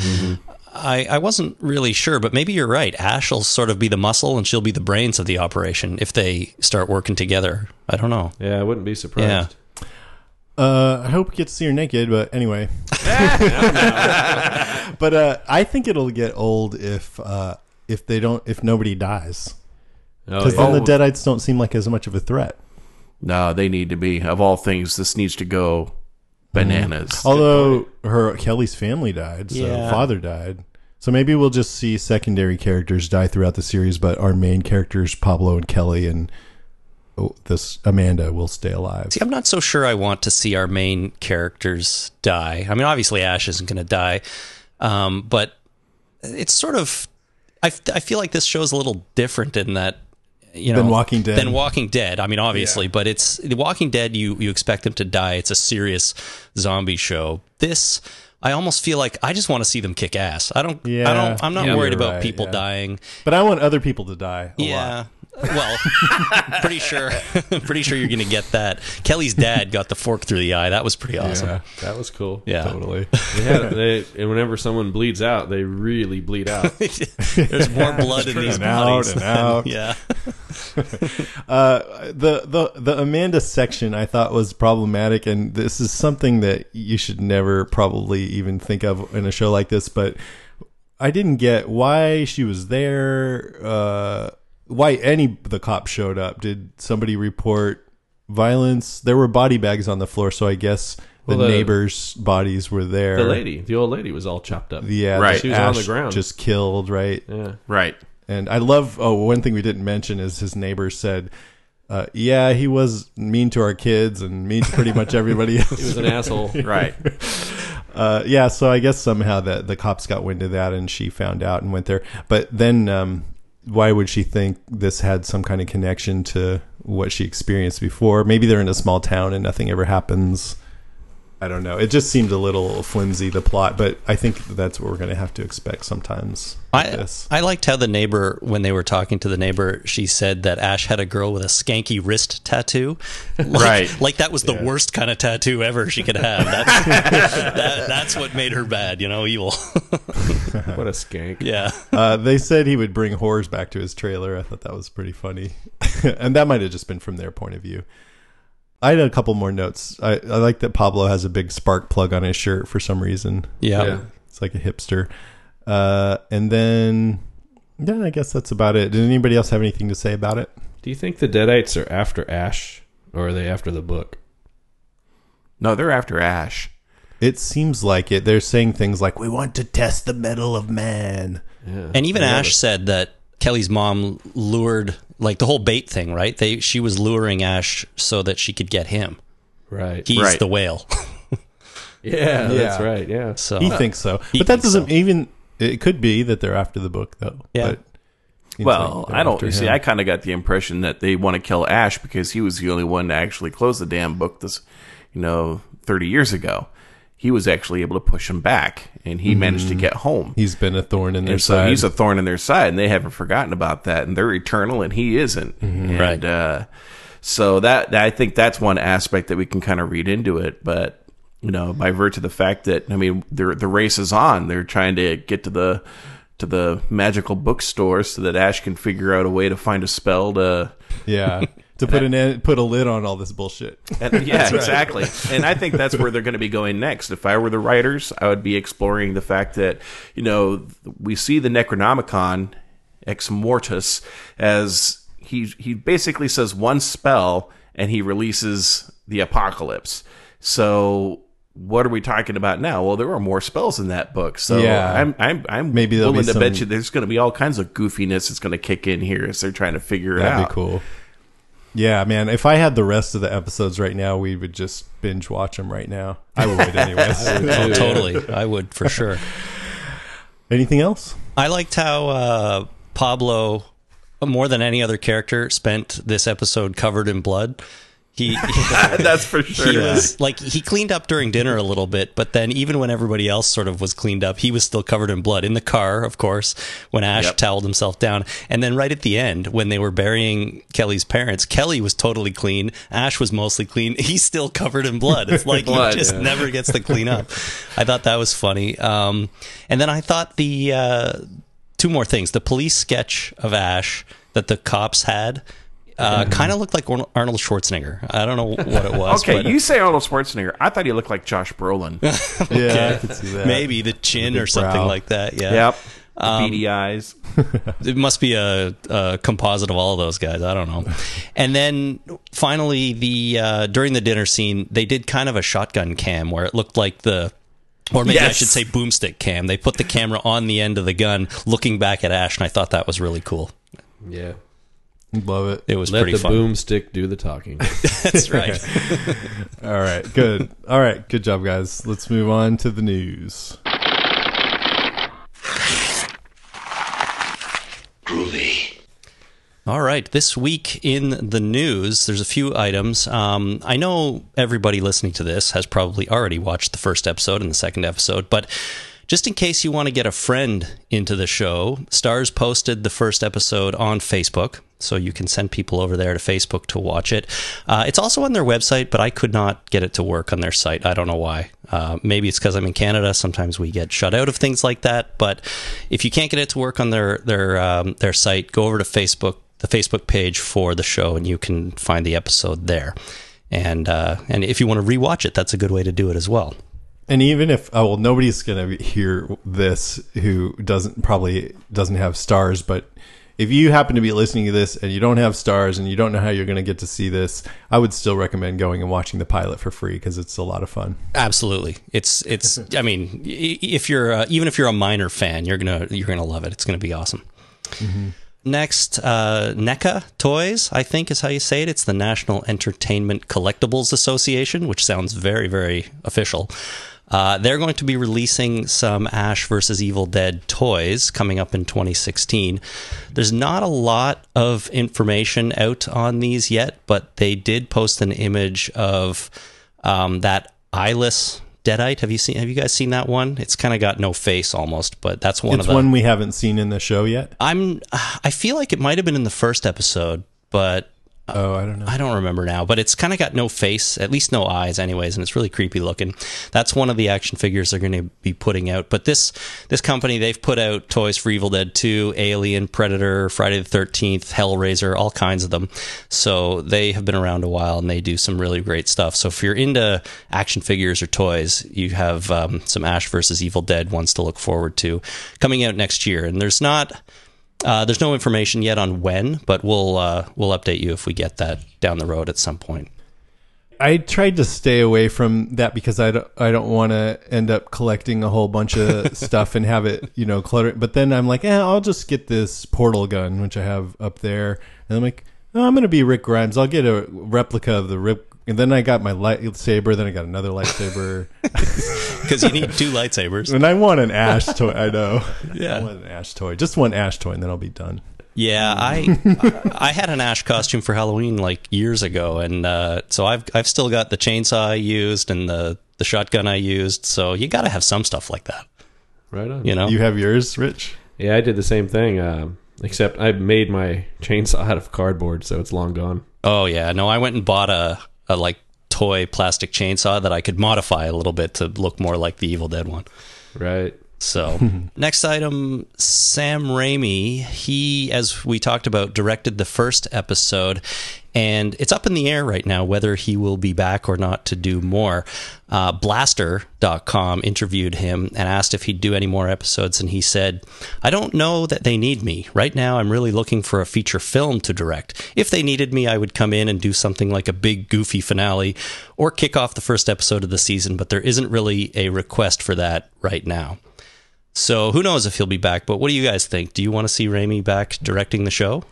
I, I wasn't really sure. But maybe you're right. Ash will sort of be the muscle, and she'll be the brains of the operation if they start working together. I don't know.
Yeah, I wouldn't be surprised.
Uh, I hope we get to see her naked, but anyway. but uh, I think it'll get old if uh, if they don't if nobody dies
Oh,
because
yeah.
then the Deadites don't seem like as much of a threat.
no they need to be of all things this needs to go bananas
Although her Kelly's family died, so
Yeah.
father died. So maybe we'll just see secondary characters die throughout the series, but our main characters Pablo and Kelly and oh, this Amanda will stay alive.
See, I'm not so sure I want to see our main characters die. I mean, obviously Ash isn't going to die, um, but it's sort of. I, I feel like this show's a little different in that. You know,
Than Walking Dead.
Than Walking Dead. I mean, obviously, but it's the Walking Dead. You you expect them to die. It's a serious zombie show. This, I almost feel like I just want to see them kick ass. I don't.
Yeah.
I don't. I'm not
Yeah,
worried about
right,
people
yeah.
dying.
But I want other people to die. A
Yeah.
lot.
Well, pretty sure, pretty sure you're going to get that. Kelly's dad got the fork through the eye. That was pretty awesome.
Yeah,
that was cool.
Yeah.
totally.
They had, they, and whenever someone bleeds out, they really bleed out.
There's more blood in these
And out
bodies.
and out.
yeah.
Uh, the the the Amanda section I thought was problematic, and this is something that you should never probably even think of in a show like this. But I didn't get why she was there. Uh, why any the cops showed up? Did somebody report violence? There were body bags on the floor, so I guess the,
Well, the-
neighbors' bodies were there.
The lady, the old lady, was all chopped up.
yeah,
Right.
She was on the
Ash
ground.
just killed. Right,
Yeah.
right
And I love. Oh, one thing we didn't mention is his neighbor said, uh, "Yeah, he was mean to our kids and mean to pretty much everybody
He was an asshole.
right
uh, yeah, so I guess somehow that the cops got wind of that and she found out and went there. But then, um, why would she think this had some kind of connection to what she experienced before? Maybe they're in a small town and nothing ever happens. I don't know. It just seemed a little flimsy the plot, but I think that's what we're going to have to expect sometimes.
I,
this.
I liked how the neighbor, when they were talking to the neighbor, she said that Ash had a girl with a skanky wrist tattoo. Like,
Right.
Like that was the worst kind of tattoo ever she could have. That's, that, that's what made her bad, you know, evil.
What a skank.
yeah.
Uh, they said he would bring whores back to his trailer. I thought that was pretty funny, and that might have just been from their point of view. I had a couple more notes. I, I like that Pablo has a big spark plug on his shirt for some reason.
Yeah.
Yeah.
It's like a hipster. Uh, and then, yeah, I guess that's about it. Did anybody else have anything to say about it?
Do you think the Deadites are after Ash, or are they after the book?
No, they're after Ash.
It seems like it. They're saying things like, "We want to test the metal of man."
And even Ash said that Kelly's mom lured like the whole bait thing, right? They she was luring Ash so that she could get him.
Right.
He's
Right.
the whale.
yeah, that's right. Yeah.
So
He thinks so,
he
but that doesn't
so.
even. It could be that they're after the book, though.
Yeah.
But
Well,
like
I don't see.
him.
I kind of got the impression that they want to kill Ash because he was the only one to actually close the damn book. This, you know, thirty years ago, he was actually able to push him back, and he managed to get home.
He's been a thorn in their
and so
side.
he's a thorn in their side, and they haven't forgotten about that, and they're eternal, and he isn't. And,
Right.
Uh, so that I think that's one aspect that we can kind of read into it, but you know, by virtue of the fact that I mean, the the race is on. They're trying to get to the to the magical bookstore so that Ash can figure out a way to find a spell to.
yeah, to put an end, put a lid on all this bullshit.
And, yeah, exactly. And I think that's where they're going to be going next. If I were the writers, I would be exploring the fact that, you know, we see the Necronomicon ex mortis as he he basically says one spell and he releases the apocalypse. So what are we talking about now? Well, there are more spells in that book. So
Yeah.
I'm I'm I'm
Maybe
willing to bet you there's going to be all kinds of goofiness that's going to kick in here as they're trying to figure it
That'd
out.
be cool. Yeah, man. If I had the rest of the episodes right now, we would just binge watch them right now. I would, anyways.
oh, totally. I would for sure.
Anything else?
I liked how uh, Pablo, more than any other character, spent this episode covered in blood. He,
That's for sure.
he was like he cleaned up during dinner a little bit, but then even when everybody else sort of was cleaned up, he was still covered in blood in the car, of course. When Ash
Yep.
toweled himself down, and then right at the end when they were burying Kelly's parents, Kelly was totally clean. Ash was mostly clean. He's still covered in blood. It's like
Blood,
he just
yeah.
never gets to clean up. I thought that was funny. Um, and then I thought the uh, two more things: the police sketch of Ash that the cops had. Uh, kind of looked like Arnold Schwarzenegger. I don't know what it was.
Okay,
but, uh,
you say Arnold Schwarzenegger. I thought he looked like Josh Brolin.
Yeah, I could see that.
maybe the chin
big
or something
brow.
like that. Yeah.
yep. The beady eyes.
It must be a, a composite of all of those guys. I don't know. And then finally, the uh, during the dinner scene, they did kind of a shotgun cam where it looked like the. Or maybe I should say boomstick cam. They put the camera on the end of the gun, looking back at Ash, and I thought that was really cool.
Yeah.
Love it.
It was
Let
pretty
the
fun.
boomstick do the talking.
That's right.
All right, good. All right, good job, guys. Let's move on to the news.
All right. This week in the news, there's a few items. Um, I know everybody listening to this has probably already watched the first episode and the second episode, but just in case you want to get a friend into the show, Starz posted the first episode on Facebook. So you can send people over there to Facebook to watch it. Uh, it's also on their website, but I could not get it to work on their site. I don't know why. Uh, maybe it's because I'm in Canada. Sometimes we get shut out of things like that. But if you can't get it to work on their their um, their site, go over to Facebook, the Facebook page for the show, and you can find the episode there. And uh, and if you want to rewatch it, that's a good way to do it as well.
And even if oh well, nobody's gonna hear this who doesn't probably doesn't have Starz, but if you happen to be listening to this and you don't have Starz and you don't know how you're gonna get to see this, I would still recommend going and watching the pilot for free because it's a lot of fun.
Absolutely, it's it's. I mean, if you're uh, even if you're a minor fan, you're gonna you're gonna love it. It's gonna be awesome. Next, uh, NECA Toys, I think is how you say it. It's the National Entertainment Collectibles Association, which sounds very, very official. Uh, they're going to be releasing some Ash versus Evil Dead toys coming up in 2016. There's not a lot of information out on these yet, but they did post an image of um, that eyeless Deadite. Have you seen? Have you guys seen that one? It's kind of got no face almost, but that's one
it's
of the.
one we haven't seen in the show yet.
I'm I feel like it might have been in the first episode, but
Oh, I don't know.
I don't remember now, but it's kind of got no face, at least no eyes, anyways, and it's really creepy looking. That's one of the action figures they're going to be putting out. But this this company, they've put out toys for Evil Dead 2, Alien, Predator, Friday the 13th, Hellraiser, all kinds of them. So they have been around a while, and they do some really great stuff. So if you're into action figures or toys, you have um, some Ash versus Evil Dead ones to look forward to coming out next year. And there's not uh, there's no information yet on when, but we'll uh, we'll update you if we get that down the road at some point.
I tried to stay away from that because I don't, I don't want to end up collecting a whole bunch of stuff and have it, you know, clutter. But then I'm like, eh, I'll just get this portal gun, which I have up there. And I'm like, oh, I'm going to be Rick Grimes. I'll get a replica of the Rick. And then I got my lightsaber. Then I got another lightsaber.
Because you need two lightsabers.
and I want an Ash toy. I know.
Yeah.
I want an Ash toy. Just one Ash toy, and then I'll be done.
Yeah, I I had an Ash costume for Halloween like years ago, and uh, so I've I've still got the chainsaw I used and the the shotgun I used. So you got to have some stuff like that,
Right on.
you know.
You have yours, Rich?
Yeah, I did the same thing. Um, except I made my chainsaw out of cardboard, so it's long gone.
Oh yeah, no, I went and bought a a like toy plastic chainsaw that I could modify a little bit to look more like the Evil Dead one.
Right.
So, next item Sam Raimi. He, as we talked about, directed the first episode, and it's up in the air right now whether he will be back or not to do more. Uh, Blastr.com interviewed him and asked if he'd do any more episodes, and he said, I don't know that they need me. Right now, I'm really looking for a feature film to direct. If they needed me, I would come in and do something like a big, goofy finale or kick off the first episode of the season, but there isn't really a request for that right now. So who knows if he'll be back? But what do you guys think? Do you want to see Raimi back directing the show?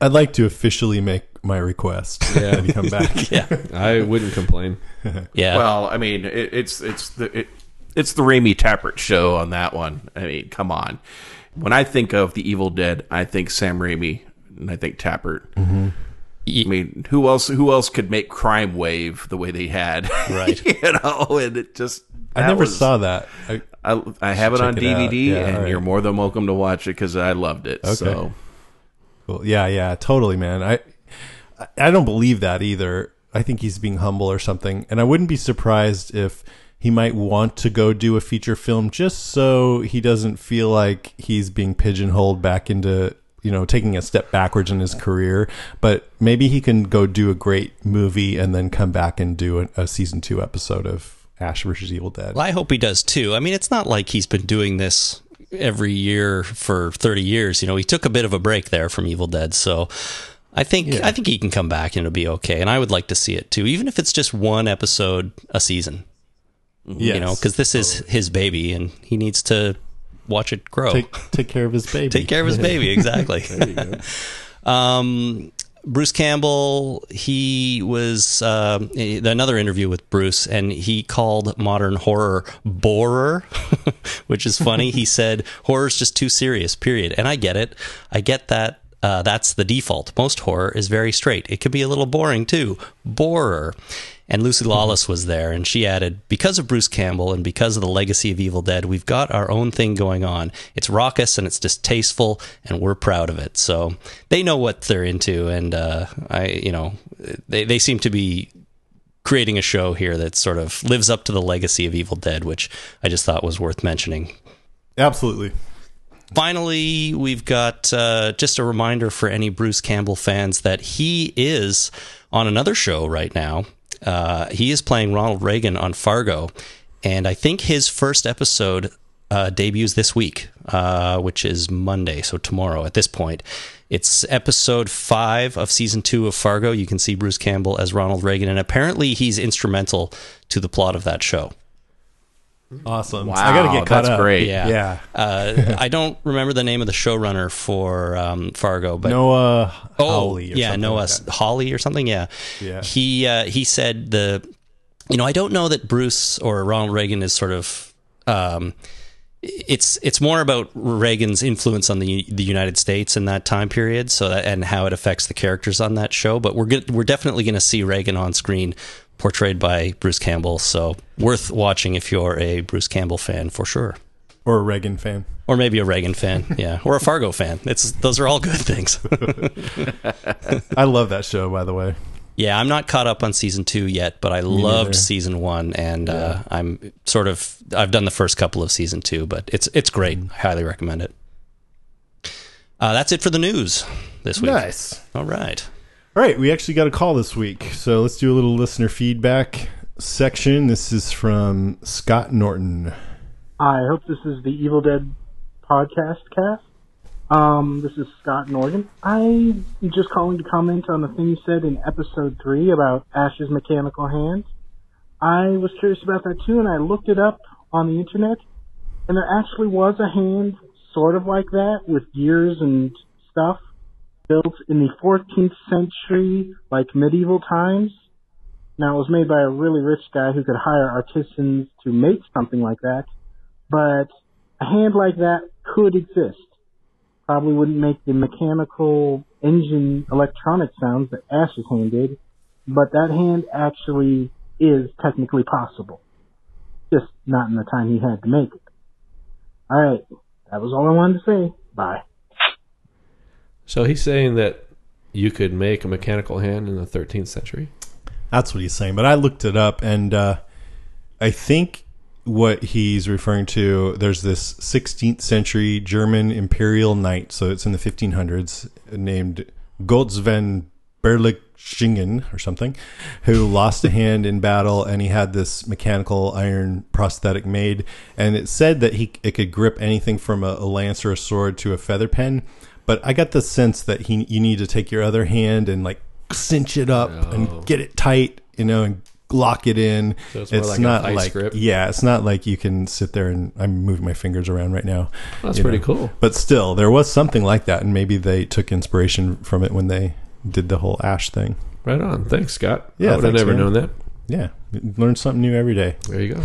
I'd like to officially make my request
Yeah.
when you come back.
Yeah,
I wouldn't complain.
yeah.
Well, I mean, it, it's it's the it, it's the Raimi Tapert show on that one. I mean, come on. When I think of the Evil Dead, I think Sam Raimi and I think Tapert. Mm-hmm.
Ye-
I mean, who else? Who else could make Crime Wave the way they had?
Right.
you know, and it just.
I never
was-
saw that. I,
I, I have it
Check
on
it.
DVD,
Yeah,
and
all right.
you're more than welcome to watch it because I loved it. So
Cool. Yeah, yeah, totally, man. I I don't believe that either. I think he's being humble or something, and I wouldn't be surprised if he might want to go do a feature film just so he doesn't feel like he's being pigeonholed back into you know taking a step backwards in his career. But maybe he can go do a great movie and then come back and do a, a season two episode of Ash versus Evil Dead.
Well, I hope he does too. I mean, it's not like he's been doing this every year for 30 years. You know, he took a bit of a break there from Evil Dead, so I think I think he can come back and it'll be okay. And I would like to see it too, even if it's just one episode a season.
Yes.
You know, because this is his baby and he needs to watch it grow.
take take care of his baby.
Take care of his baby, exactly. um, Bruce Campbell, he was eh, another interview with Bruce, and he called modern horror borer, which is funny. he said horror's just too serious. Period. And I get it. I get that. Uh, that's the default. Most horror is very straight. It can be a little boring too. Borer. And Lucy Lawless was there, and she added, Because of Bruce Campbell and because of the legacy of Evil Dead, we've got our own thing going on. It's raucous and it's distasteful, and we're proud of it. So they know what they're into, and uh, I, you know, they, they seem to be creating a show here that sort of lives up to the legacy of Evil Dead, which I just thought was worth mentioning.
Absolutely.
Finally, we've got uh, just a reminder for any Bruce Campbell fans that he is on another show right now. Uh, he is playing Ronald Reagan on Fargo, and I think his first episode uh, debuts this week, uh, which is Monday, so tomorrow at this point. It's episode five of season two of Fargo. You can see Bruce Campbell as Ronald Reagan, and apparently he's instrumental to the plot of that show.
Awesome.
Wow,
I got to get caught
that's
up.
great.
Yeah.
Yeah.
Uh, I don't remember the name of the showrunner for um, Fargo, but
Noah
oh,
Hawley or
yeah,
something
Noah
like that.
Hawley or something. Yeah,
Yeah.
He uh, he said the, you know, I don't know that Bruce or Ronald Reagan is sort of. Um, it's it's more about Reagan's influence on the the United States in that time period, so that, and how it affects the characters on that show. But we're go- we're definitely going to see Reagan on screen, portrayed by Bruce Campbell. So worth watching if you're a Bruce Campbell fan for sure.
Or a Reagan fan.
or maybe a Reagan fan, yeah, or a Fargo fan. It's those are all good things.
I love that show, by the way.
yeah, I'm not caught up on season two yet, but I
neither.
loved season one, and uh, I'm sort of I've done the first couple of season two, but it's it's great.
Mm.
I highly recommend it. Uh, that's it for the news this week.
Nice.
All right.
All right, we actually got a call this week. So let's do a little listener feedback section. This is from Scott Norton.
I hope this is the Evil Dead podcast cast. Um, this is Scott Norton. I'm just calling to comment on the thing you said in episode three about Ash's mechanical hand. I was curious about that too, and I looked it up on the internet, and there actually was a hand sort of like that with gears and stuff built in the 14th century, like medieval times. Now, it was made by a really rich guy who could hire artisans to make something like that, but a hand like that could exist. Probably wouldn't make the mechanical engine electronic sounds that Ash's hand did, but that hand actually is technically possible. Just not in the time he had to make it. Alright, that was all I wanted to say. Bye.
So he's saying that you could make a mechanical hand in the 13th century.
That's what he's saying. But I looked it up, and uh, I think what he's referring to there's this 16th century German imperial knight, so it's in the 1500s, named Götz von Berlichingen or something, who lost a hand in battle, and he had this mechanical iron prosthetic made, and it said that he it could grip anything from a, a lance or a sword to a feather pen. But I got the sense that he you need to take your other hand and like cinch it up
Oh.
and get it tight, you know, and lock it in.
So it's more like
not like
grip?
yeah, it's not like you can sit there and I'm moving my fingers around right now.
That's pretty
know.
cool.
But still, there was something like that, and maybe they took inspiration from it when they did the whole ash thing.
Right on. Thanks, Scott.
Yeah,
I would have never
man.
known that.
Yeah, learn something new every day,
There you go.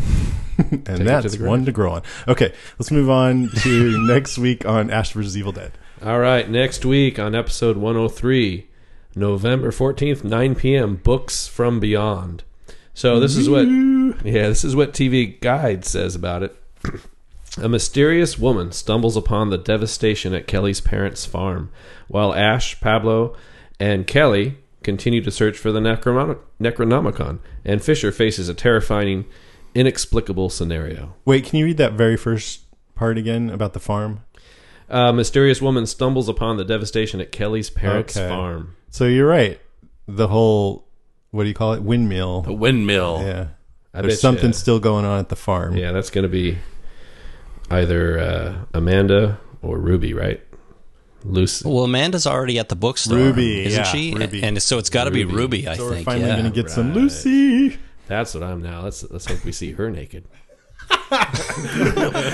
and
to
that's
grave.
one to grow on. Okay, let's move on to next week on Ash vs. Evil Dead.
All right, next week on episode 103, November 14th, 9 p.m., Books from Beyond. So this is what Yeah, this is what TV Guide says about it. A mysterious woman stumbles upon the devastation at Kelly's parents' farm, while Ash, Pablo, and Kelly continue to search for the Necronom- Necronomicon, and Fisher faces a terrifying, inexplicable scenario.
Wait, can you read that very first part again about the farm?
A mysterious woman stumbles upon the devastation at Kelly's parents'
Okay.
farm.
So you're right. The whole what do you call it? Windmill.
The windmill.
Yeah.
I
There's something
ya-
still going on at the farm.
Yeah, that's going to be either uh, Amanda or Ruby, right? Lucy.
Well, Amanda's already at the bookstore,
Ruby,
isn't
yeah,
she?
Ruby.
And so it's got to be
Ruby.
Ruby, I
So we're
think.
finally
yeah.
going to get some. Lucy.
That's what I'm now. Let's let's hope we see her naked.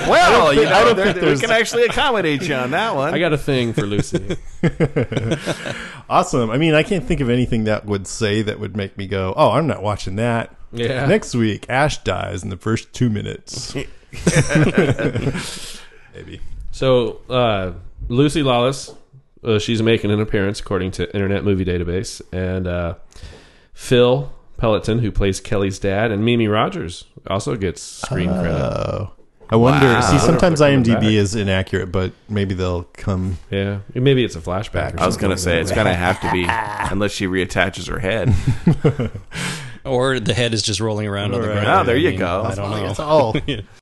Well, you know, there- we can actually accommodate you on that one.
I got a thing for Lucy.
Awesome. I mean, I can't think of anything that would say that would make me go, "Oh, I'm not watching that."
Yeah.
Next week, Ash dies in the first two minutes. Maybe.
So uh, Lucy Lawless, uh, she's making an appearance according to Internet Movie Database, and uh, Phil Peleton, who plays Kelly's dad, and Mimi Rogers also gets screen credit.
Oh. I wonder.
Wow. I
See,
wonder
sometimes IMDb
back.
is inaccurate, but maybe they'll come.
Yeah, maybe it's a flashback. Or
I was going to
like
say
that.
it's going to have to be unless she reattaches her head.
Or the head is just rolling around on the
Right.
ground.
Oh, there
I
you
mean,
go.
I don't know.
It's all.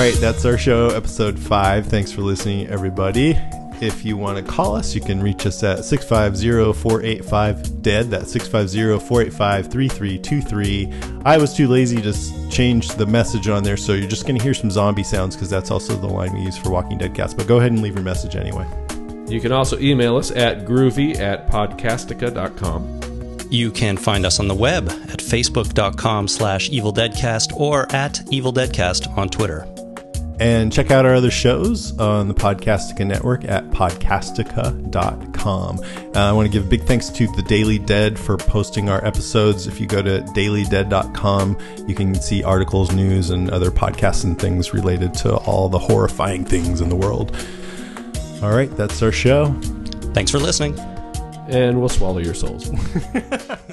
right, that's our show, episode five. Thanks for listening, everybody. If you want to call us, you can reach us at 650 485 DEAD. That's 650 485 3323. I was too lazy to change the message on there, so you're just going to hear some zombie sounds because that's also the line we use for Walking Dead cast. But go ahead and leave your message anyway.
You can also email us at groovy at podcastica.com.
You can find us on the web at facebook.com slash evildeadcast or at evildeadcast on Twitter.
And check out our other shows on the Podcastica Network at podcastica.com. Uh, I want to give a big thanks to The Daily Dead for posting our episodes. If you go to dailydead.com, you can see articles, news, and other podcasts and things related to all the horrifying things in the world. All right, that's our show.
Thanks for listening.
And we'll swallow your souls.